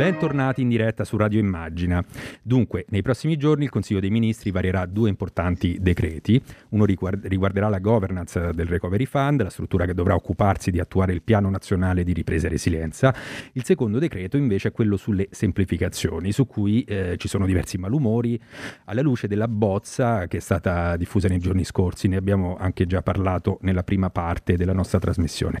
Bentornati in diretta su Radio Immagina. Dunque, nei prossimi giorni il Consiglio dei Ministri varierà due importanti decreti. Uno riguarderà la governance del Recovery Fund, la struttura che dovrà occuparsi di attuare il Piano Nazionale di Ripresa e Resilienza. Il secondo decreto invece è quello sulle semplificazioni, su cui eh, ci sono diversi malumori alla luce della bozza che è stata diffusa nei giorni scorsi. Ne abbiamo anche già parlato nella prima parte della nostra trasmissione.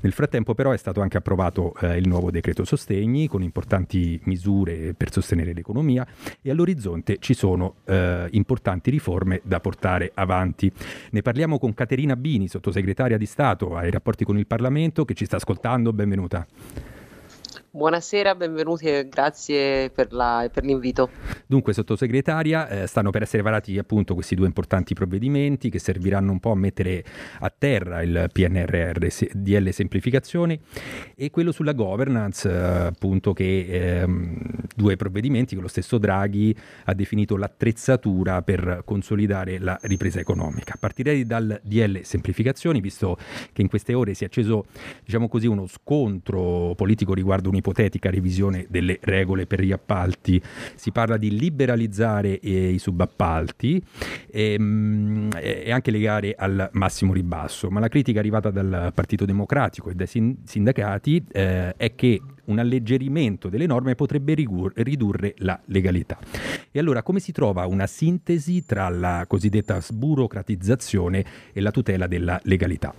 Nel frattempo però è stato anche approvato eh, il nuovo decreto sostegni con importanti importanti misure per sostenere l'economia e all'orizzonte ci sono eh, importanti riforme da portare avanti. Ne parliamo con Caterina Bini, sottosegretaria di Stato ai rapporti con il Parlamento, che ci sta ascoltando. Benvenuta. Buonasera, benvenuti e grazie per, la, per l'invito. Dunque, sottosegretaria, eh, stanno per essere varati appunto questi due importanti provvedimenti che serviranno un po' a mettere a terra il PNRR DL semplificazioni e quello sulla governance, eh, appunto che ehm, due provvedimenti che lo stesso Draghi ha definito l'attrezzatura per consolidare la ripresa economica. Partirei dal DL semplificazioni, visto che in queste ore si è acceso, diciamo così, uno scontro politico riguardo un un'ipotetica revisione delle regole per gli appalti. Si parla di liberalizzare eh, i subappalti ehm, e, anche legare al massimo ribasso, ma la critica arrivata dal Partito Democratico e dai sindacati eh, è che un alleggerimento delle norme potrebbe ridurre la legalità. E allora come si trova una sintesi tra la cosiddetta sburocratizzazione e la tutela della legalità?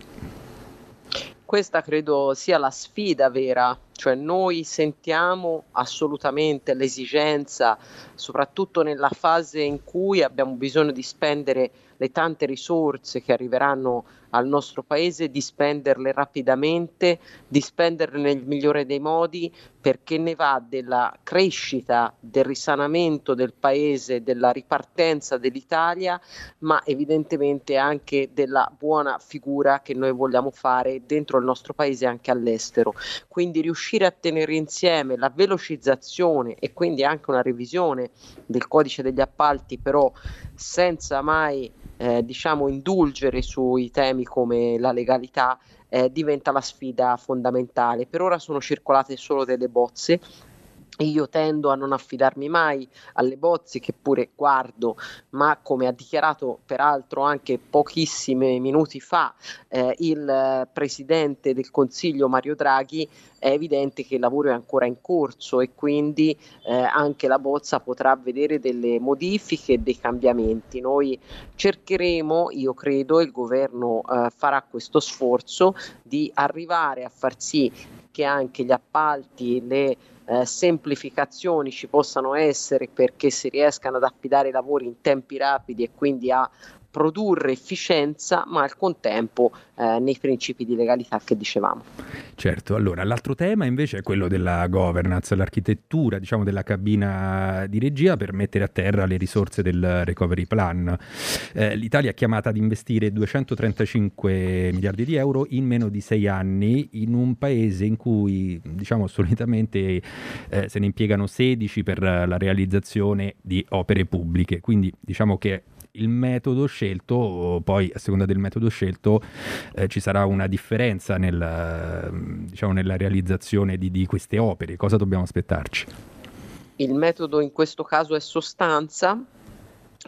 Questa credo sia la sfida vera cioè noi sentiamo assolutamente l'esigenza, soprattutto nella fase in cui abbiamo bisogno di spendere le tante risorse che arriveranno al nostro paese, di spenderle rapidamente, di spenderle nel migliore dei modi, perché ne va della crescita, del risanamento del paese, della ripartenza dell'Italia, ma evidentemente anche della buona figura che noi vogliamo fare dentro il nostro paese e anche all'estero. Quindi riuscire riuscire a tenere insieme la velocizzazione e quindi anche una revisione del codice degli appalti, però senza mai eh, diciamo indulgere sui temi come la legalità, eh, diventa la sfida fondamentale. Per ora sono circolate solo delle bozze io tendo a non affidarmi mai alle bozze che pure guardo, ma come ha dichiarato peraltro anche pochissimi minuti fa eh, il presidente del Consiglio Mario Draghi, è evidente che il lavoro è ancora in corso e quindi eh, anche la bozza potrà vedere delle modifiche e dei cambiamenti. Noi cercheremo, io credo, il governo eh, farà questo sforzo di arrivare a far sì che anche gli appalti, le eh, semplificazioni ci possano essere perché si riescano ad affidare i lavori in tempi rapidi e quindi a produrre efficienza, ma al contempo eh, nei principi di legalità che dicevamo. Certo, allora l'altro tema invece è quello della governance, l'architettura diciamo, della cabina di regia per mettere a terra le risorse del recovery plan. Eh, L'Italia è chiamata ad investire 235 miliardi di euro in meno di sei anni in un paese in cui diciamo solitamente eh, se ne impiegano 16 per la realizzazione di opere pubbliche, quindi diciamo che il metodo scelto, poi a seconda del metodo scelto eh, ci sarà una differenza nel, diciamo, nella realizzazione di, di queste opere. Cosa dobbiamo aspettarci? Il metodo in questo caso è sostanza,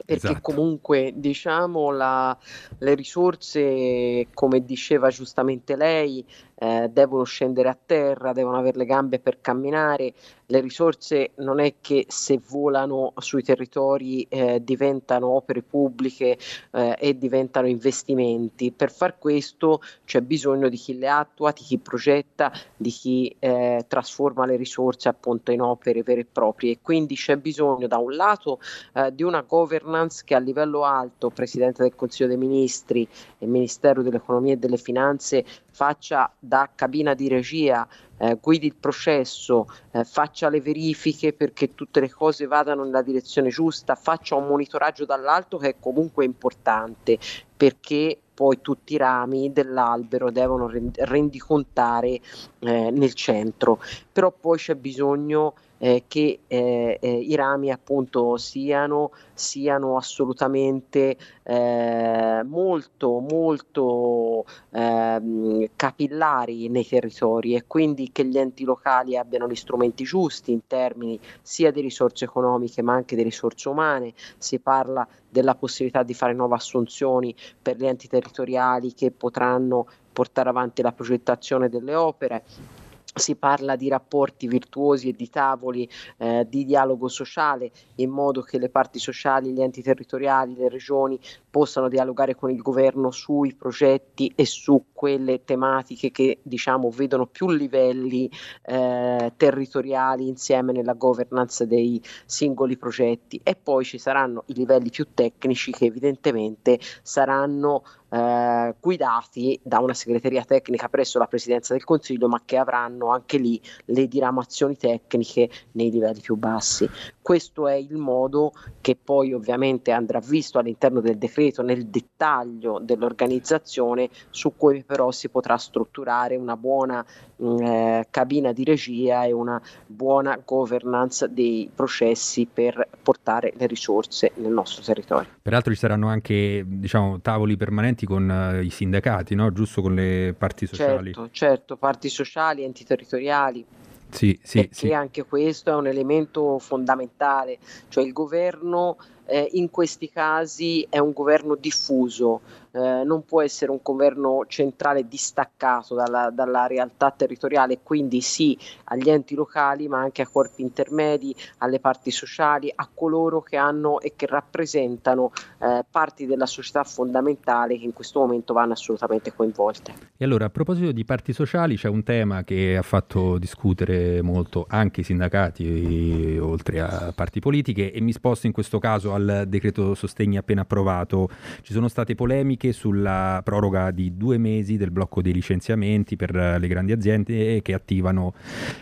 perché esatto. comunque diciamo la, le risorse, come diceva giustamente lei, eh, devono scendere a terra, devono avere le gambe per camminare, le risorse non è che se volano sui territori eh, diventano opere pubbliche eh, e diventano investimenti. Per far questo c'è bisogno di chi le attua, di chi progetta, di chi eh, trasforma le risorse appunto in opere vere e proprie. Quindi c'è bisogno da un lato eh, di una governance che a livello alto, Presidente del Consiglio dei Ministri e Ministero dell'Economia e delle Finanze faccia da cabina di regia, eh, guidi il processo, eh, faccia le verifiche perché tutte le cose vadano nella direzione giusta, faccia un monitoraggio dall'alto che è comunque importante perché poi tutti i rami dell'albero devono rendicontare eh, nel centro, però poi c'è bisogno eh, che eh, eh, i rami appunto siano, siano assolutamente eh, molto molto ehm, capillari nei territori e quindi che gli enti locali abbiano gli strumenti giusti in termini sia di risorse economiche ma anche di risorse umane, si parla della possibilità di fare nuove assunzioni per gli enti territoriali che potranno portare avanti la progettazione delle opere. Si parla di rapporti virtuosi e di tavoli eh, di dialogo sociale in modo che le parti sociali, gli enti territoriali, le regioni possano dialogare con il governo sui progetti e su quelle tematiche che diciamo vedono più livelli eh, territoriali insieme nella governance dei singoli progetti. E poi ci saranno i livelli più tecnici che evidentemente saranno eh, guidati da una segreteria tecnica presso la Presidenza del Consiglio, ma che avranno anche lì le diramazioni tecniche nei livelli più bassi. Questo è il modo che poi ovviamente andrà visto all'interno del decreto nel dettaglio dell'organizzazione, su cui però si potrà strutturare una buona mm, eh, cabina di regia e una buona governance dei processi per portare le risorse nel nostro territorio. Peraltro ci saranno anche diciamo, tavoli permanenti con uh, i sindacati, no? giusto con le parti sociali. Certo, certo, parti sociali, enti territoriali. Sì, sì, perché sì. anche questo è un elemento fondamentale, cioè il governo eh, in questi casi è un governo diffuso, eh, non può essere un governo centrale distaccato dalla, dalla, realtà territoriale, quindi sì agli enti locali, ma anche a corpi intermedi, alle parti sociali, a coloro che hanno e che rappresentano eh, parti della società fondamentale che in questo momento vanno assolutamente coinvolte. E allora, a proposito di parti sociali, c'è un tema che ha fatto discutere molto anche i sindacati, oltre a parti politiche, e mi sposto in questo caso al decreto sostegni appena approvato. Ci sono state polemiche sulla proroga di due mesi del blocco dei licenziamenti per le grandi aziende che attivano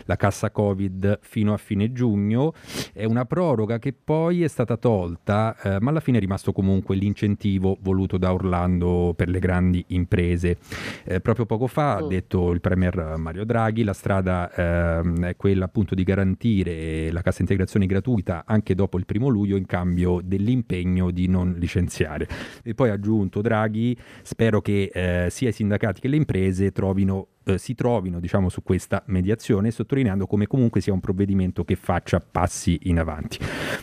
la cassa Covid fino a fine giugno. È una proroga che poi è stata tolta, eh, ma alla fine è rimasto comunque l'incentivo voluto da Orlando per le grandi imprese. Eh, proprio poco fa ha mm. detto il Premier Mario Draghi, la strada eh, è quella appunto di garantire la cassa integrazione gratuita anche dopo il primo luglio in cambio dell'impegno di non licenziare. E poi ha aggiunto Draghi, spero che eh, sia i sindacati che le imprese trovino eh, si trovino diciamo, su questa mediazione, sottolineando come comunque sia un provvedimento che faccia passi in avanti.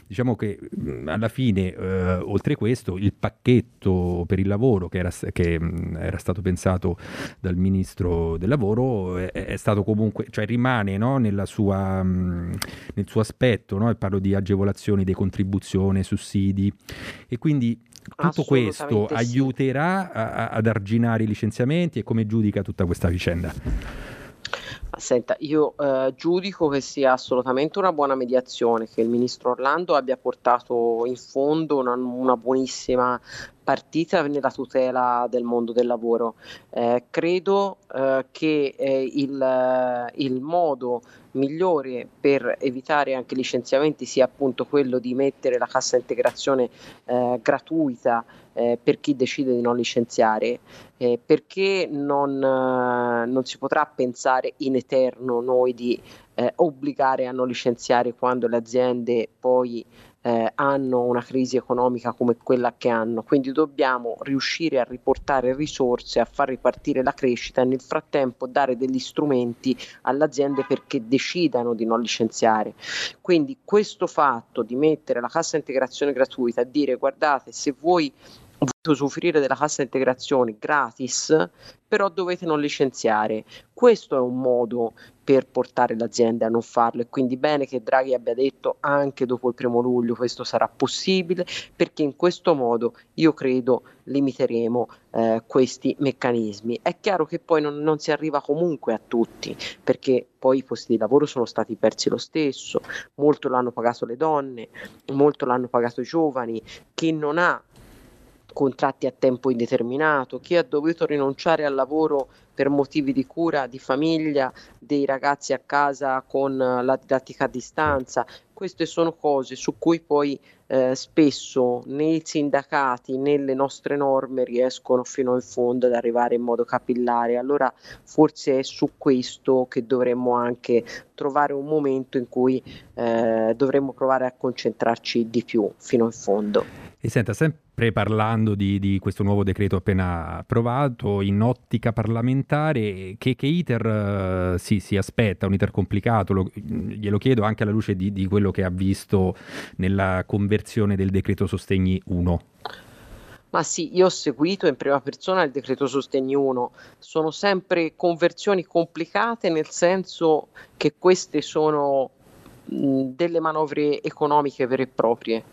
Diciamo che mh, alla fine, eh, oltre questo, il pacchetto per il lavoro che era, che, mh, era stato pensato dal ministro del lavoro è, è stato comunque, cioè rimane no, sua, mh, nel suo aspetto, no? e parlo di agevolazioni, decontribuzione, sussidi, e quindi tutto questo sì. aiuterà a, ad arginare i licenziamenti e come giudica tutta questa vicenda? Senta, io eh, giudico che sia assolutamente una buona mediazione, che il ministro Orlando abbia portato in fondo una, una buonissima partita nella tutela del mondo del lavoro. Eh, credo eh, che eh, il, il, modo migliore per evitare anche licenziamenti sia appunto quello di mettere la cassa integrazione eh, gratuita eh, per chi decide di non licenziare, eh, perché non, non, si potrà pensare in eterno noi di obbligare a non licenziare quando le aziende poi eh, hanno una crisi economica come quella che hanno, quindi dobbiamo riuscire a riportare risorse, a far ripartire la crescita e nel frattempo dare degli strumenti alle aziende perché decidano di non licenziare. Quindi questo fatto di mettere la cassa integrazione gratuita e dire guardate se voi volete usufruire della cassa integrazione gratis, però dovete non licenziare. Questo è un modo per portare le aziende a non farlo e quindi bene che Draghi abbia detto anche dopo il primo luglio questo sarà possibile perché in questo modo io credo limiteremo eh, questi meccanismi. È chiaro che poi non, non si arriva comunque a tutti perché poi i posti di lavoro sono stati persi lo stesso, molto l'hanno pagato le donne, molto l'hanno pagato i giovani, chi non ha contratti a tempo indeterminato, chi ha dovuto rinunciare al lavoro per motivi di cura di famiglia dei ragazzi a casa con la didattica a distanza. Queste sono cose su cui poi eh, spesso nei sindacati, nelle nostre norme riescono fino in fondo ad arrivare in modo capillare. Allora forse è su questo che dovremmo anche trovare un momento in cui eh, dovremmo provare a concentrarci di più fino in fondo. E senta, sempre parlando di, di, questo nuovo decreto appena approvato, in ottica parlamentare, che, che iter uh, si, aspetta? Un iter complicato? Lo, glielo chiedo anche alla luce di, di, quello che ha visto nella conversione del decreto Sostegni 1. Ma sì, io ho seguito in prima persona il decreto Sostegni 1. Sono sempre conversioni complicate nel senso che queste sono mh, delle manovre economiche vere e proprie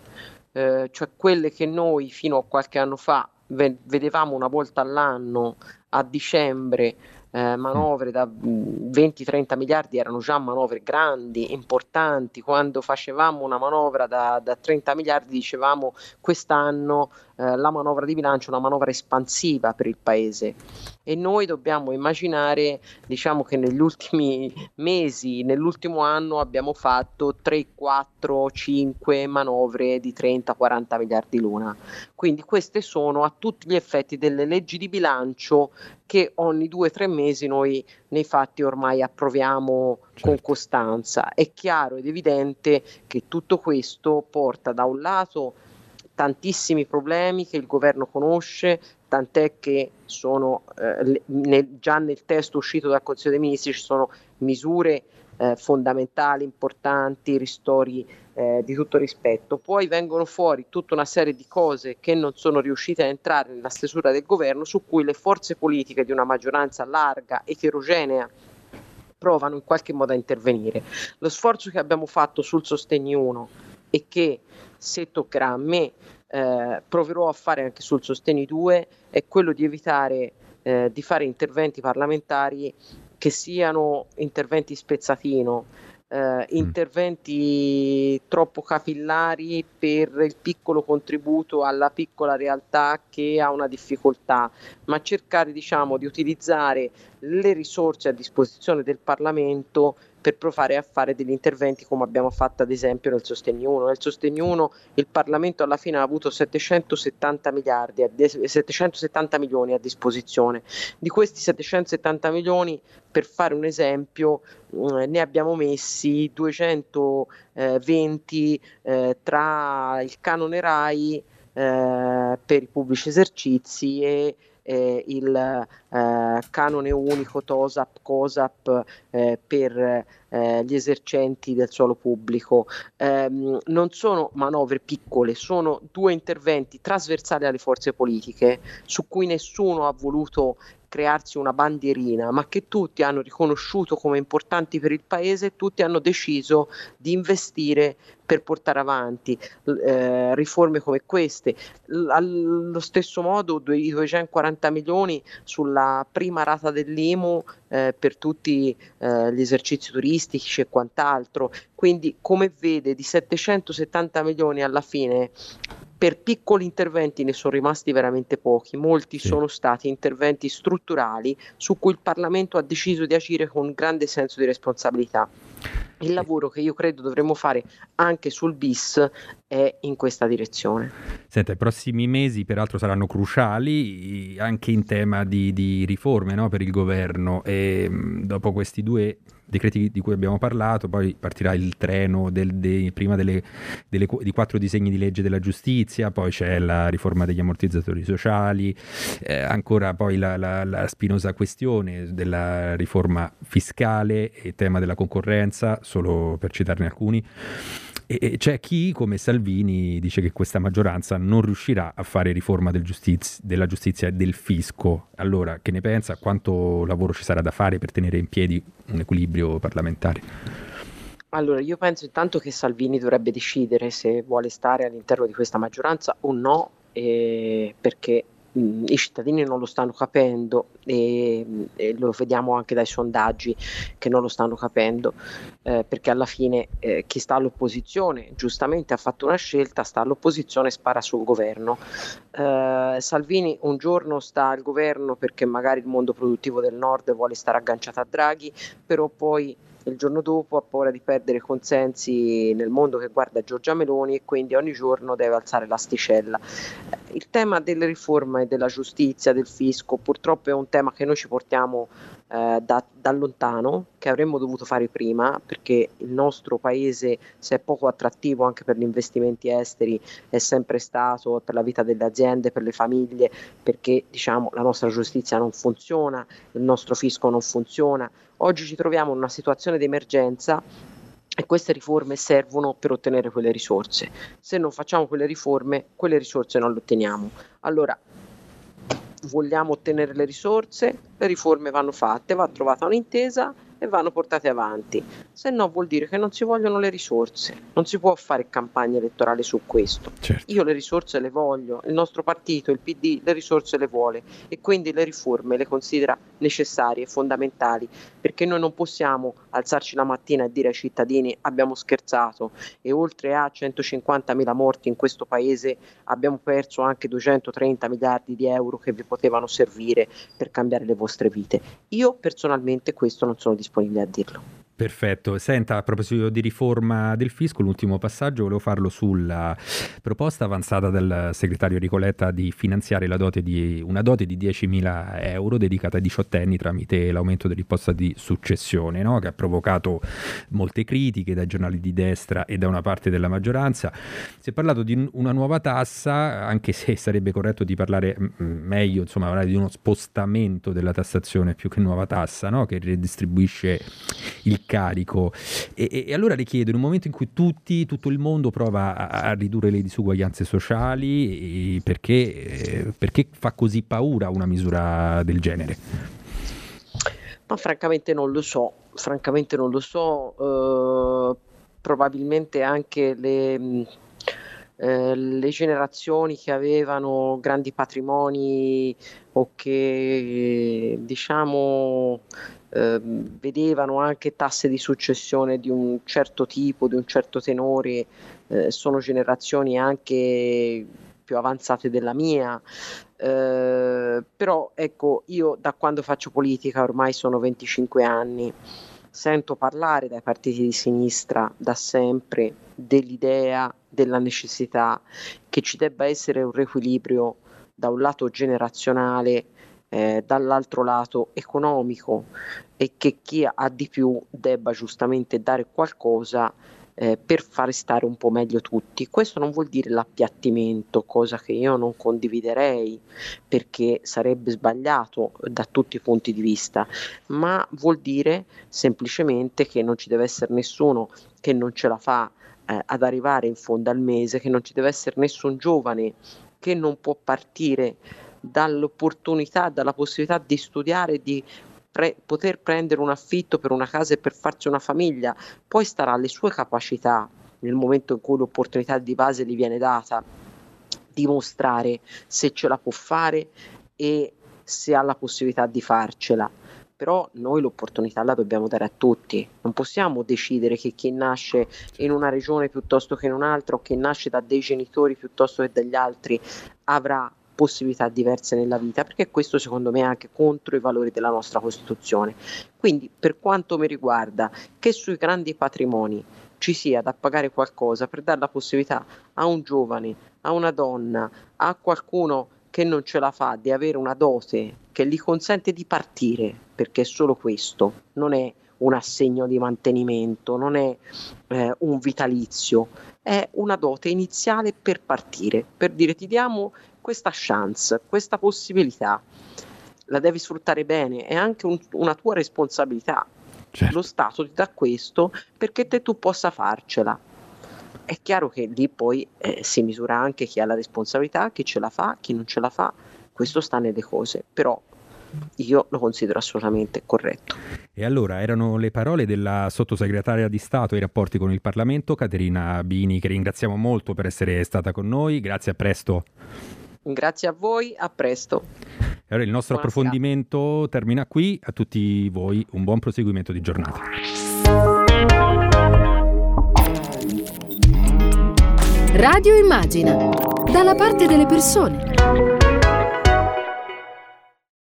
eh, cioè quelle che noi fino a qualche anno fa vedevamo una volta all'anno a dicembre eh, manovre da 20-30 miliardi erano già manovre grandi, importanti. Quando facevamo una manovra da, da 30 miliardi dicevamo quest'anno eh, la manovra di bilancio è una manovra espansiva per il paese e noi dobbiamo immaginare diciamo che negli ultimi mesi, nell'ultimo anno abbiamo fatto 3, 4, 5 manovre di 30-40 miliardi l'una. Quindi queste sono a tutti gli effetti delle leggi di bilancio che ogni due o tre mesi noi nei fatti ormai approviamo certo. con costanza. È chiaro ed evidente che tutto questo porta da un lato tantissimi problemi che il governo conosce, tant'è che sono eh, nel, già nel testo uscito dal Consiglio dei Ministri ci sono misure eh, fondamentali, importanti, ristori eh, di tutto rispetto. Poi vengono fuori tutta una serie di cose che non sono riuscite a entrare nella stesura del governo, su cui le forze politiche di una maggioranza larga, eterogenea, provano in qualche modo a intervenire. Lo sforzo che abbiamo fatto sul sostegno 1 e che se toccherà a me eh, proverò a fare anche sul sostegno 2 è quello di evitare eh, di fare interventi parlamentari che siano interventi spezzatino, eh, mm. interventi troppo capillari per il piccolo contributo alla piccola realtà che ha una difficoltà, ma cercare diciamo di utilizzare le risorse a disposizione del Parlamento per provare a fare degli interventi come abbiamo fatto ad esempio nel Sostegno 1. Nel Sostegno 1 il Parlamento alla fine ha avuto 770, miliardi, 770 milioni a disposizione. Di questi 770 milioni, per fare un esempio, eh, ne abbiamo messi 220 eh, tra il canone RAI eh, per i pubblici esercizi e eh, il eh, canone unico TOSAP, COSAP eh, per eh, gli esercenti del suolo pubblico. Ehm, non sono manovre piccole, sono due interventi trasversali alle forze politiche su cui nessuno ha voluto crearsi una bandierina, ma che tutti hanno riconosciuto come importanti per il paese tutti hanno deciso di investire per portare avanti eh, riforme come queste. L- allo stesso modo i 240 milioni sulla prima rata dell'IMU eh, per tutti eh, gli esercizi turistici e quant'altro. Quindi come vede di 770 milioni alla fine per piccoli interventi ne sono rimasti veramente pochi, molti sì. sono stati interventi strutturali su cui il Parlamento ha deciso di agire con grande senso di responsabilità. Il lavoro che io credo dovremmo fare anche sul bis è in questa direzione. Senta, i prossimi mesi peraltro saranno cruciali anche in tema di, di riforme no, per il governo e dopo questi due decreti di cui abbiamo parlato, poi partirà il treno del, de, prima delle, delle, di quattro disegni di legge della giustizia, poi c'è la riforma degli ammortizzatori sociali, eh, ancora poi la, la, la, spinosa questione della riforma fiscale e tema della concorrenza, solo per citarne alcuni. E c'è chi, come Salvini, dice che questa maggioranza non riuscirà a fare riforma del giustiz- della giustizia e del fisco. Allora, che ne pensa? Quanto lavoro ci sarà da fare per tenere in piedi un equilibrio parlamentare? Allora, io penso intanto che Salvini dovrebbe decidere se vuole stare all'interno di questa maggioranza o no, eh, perché mh, i cittadini non lo stanno capendo e, e, lo vediamo anche dai sondaggi che non lo stanno capendo eh, perché alla fine eh, chi sta all'opposizione giustamente ha fatto una scelta, sta all'opposizione e spara sul governo. Eh, Salvini un giorno sta al governo perché magari il mondo produttivo del nord vuole stare agganciato a Draghi, però poi il giorno dopo ha paura di perdere consensi nel mondo che guarda Giorgia Meloni e quindi ogni giorno deve alzare l'asticella. Il tema delle riforme della giustizia, del fisco, purtroppo è un tema che noi ci portiamo eh, da, da, lontano, che avremmo dovuto fare prima, perché il nostro paese, se è poco attrattivo anche per gli investimenti esteri, è sempre stato per la vita delle aziende, per le famiglie, perché diciamo la nostra giustizia non funziona, il nostro fisco non funziona. Oggi ci troviamo in una situazione di emergenza e queste riforme servono per ottenere quelle risorse. Se non facciamo quelle riforme, quelle risorse non le otteniamo. Allora, vogliamo ottenere le risorse, le riforme vanno fatte, va trovata un'intesa e vanno portate avanti, se no vuol dire che non si vogliono le risorse, non si può fare campagna elettorale su questo. Certo. Io le risorse le voglio, il nostro partito, il PD, le risorse le vuole e quindi le riforme le considera necessarie, fondamentali, perché noi non possiamo alzarci la mattina e dire ai cittadini abbiamo scherzato e oltre a 150.000 morti in questo paese abbiamo perso anche 230 miliardi di euro che vi potevano servire per cambiare le vostre vite. Io personalmente questo non sono disponibile a dirlo. Perfetto. Senta, a proposito di riforma del fisco, l'ultimo passaggio volevo farlo sulla proposta avanzata dal segretario Ricoletta di finanziare dote di, una dote di 10.000 euro dedicata ai diciottenni tramite l'aumento dell'imposta di successione, no? che ha provocato molte critiche dai giornali di destra e da una parte della maggioranza. Si è parlato di una nuova tassa, anche se sarebbe corretto di parlare meglio, insomma, di uno spostamento della tassazione più che nuova tassa, no? che redistribuisce il carico. E, e, allora le chiedo, in un momento in cui tutti, tutto il mondo prova a, a ridurre le disuguaglianze sociali, perché, eh, perché fa così paura una misura del genere? Ma francamente non lo so, francamente non lo so, uh, probabilmente anche le, eh, le generazioni che avevano grandi patrimoni o che diciamo eh, vedevano anche tasse di successione di un certo tipo, di un certo tenore, eh, sono generazioni anche più avanzate della mia. Eh, però ecco, io da quando faccio politica ormai sono 25 anni, sento parlare dai partiti di sinistra da sempre dell'idea, della necessità che ci debba essere un riequilibrio da un lato generazionale eh, dall'altro lato economico e che chi ha di più debba giustamente dare qualcosa eh, per fare stare un po' meglio tutti. Questo non vuol dire l'appiattimento, cosa che io non condividerei perché sarebbe sbagliato da tutti i punti di vista, ma vuol dire semplicemente che non ci deve essere nessuno che non ce la fa eh, ad arrivare in fondo al mese, che non ci deve essere nessun giovane che non può partire dall'opportunità, dalla possibilità di studiare, di pre- poter prendere un affitto per una casa e per farsi una famiglia, poi starà alle sue capacità nel momento in cui l'opportunità di base gli viene data, dimostrare se ce la può fare e se ha la possibilità di farcela. Però noi l'opportunità la dobbiamo dare a tutti, non possiamo decidere che chi nasce in una regione piuttosto che in un'altra o che nasce da dei genitori piuttosto che dagli altri avrà possibilità diverse nella vita, perché questo secondo me è anche contro i valori della nostra Costituzione. Quindi per quanto mi riguarda, che sui grandi patrimoni ci sia da pagare qualcosa per dare la possibilità a un giovane, a una donna, a qualcuno che non ce la fa di avere una dote che gli consente di partire, perché è solo questo, non è un assegno di mantenimento, non è eh, un vitalizio, è una dote iniziale per partire, per dire ti diamo questa chance, questa possibilità, la devi sfruttare bene, è anche un, una tua responsabilità. Certo. Lo Stato ti dà questo perché te tu possa farcela. È chiaro che lì poi eh, si misura anche chi ha la responsabilità, chi ce la fa, chi non ce la fa, questo sta nelle cose, però io lo considero assolutamente corretto. E allora erano le parole della sottosegretaria di Stato ai rapporti con il Parlamento, Caterina Bini, che ringraziamo molto per essere stata con noi. Grazie, a presto. Grazie a voi, a presto. Allora il nostro Buonasera. approfondimento termina qui, a tutti voi un buon proseguimento di giornata. Radio Immagina, dalla parte delle persone.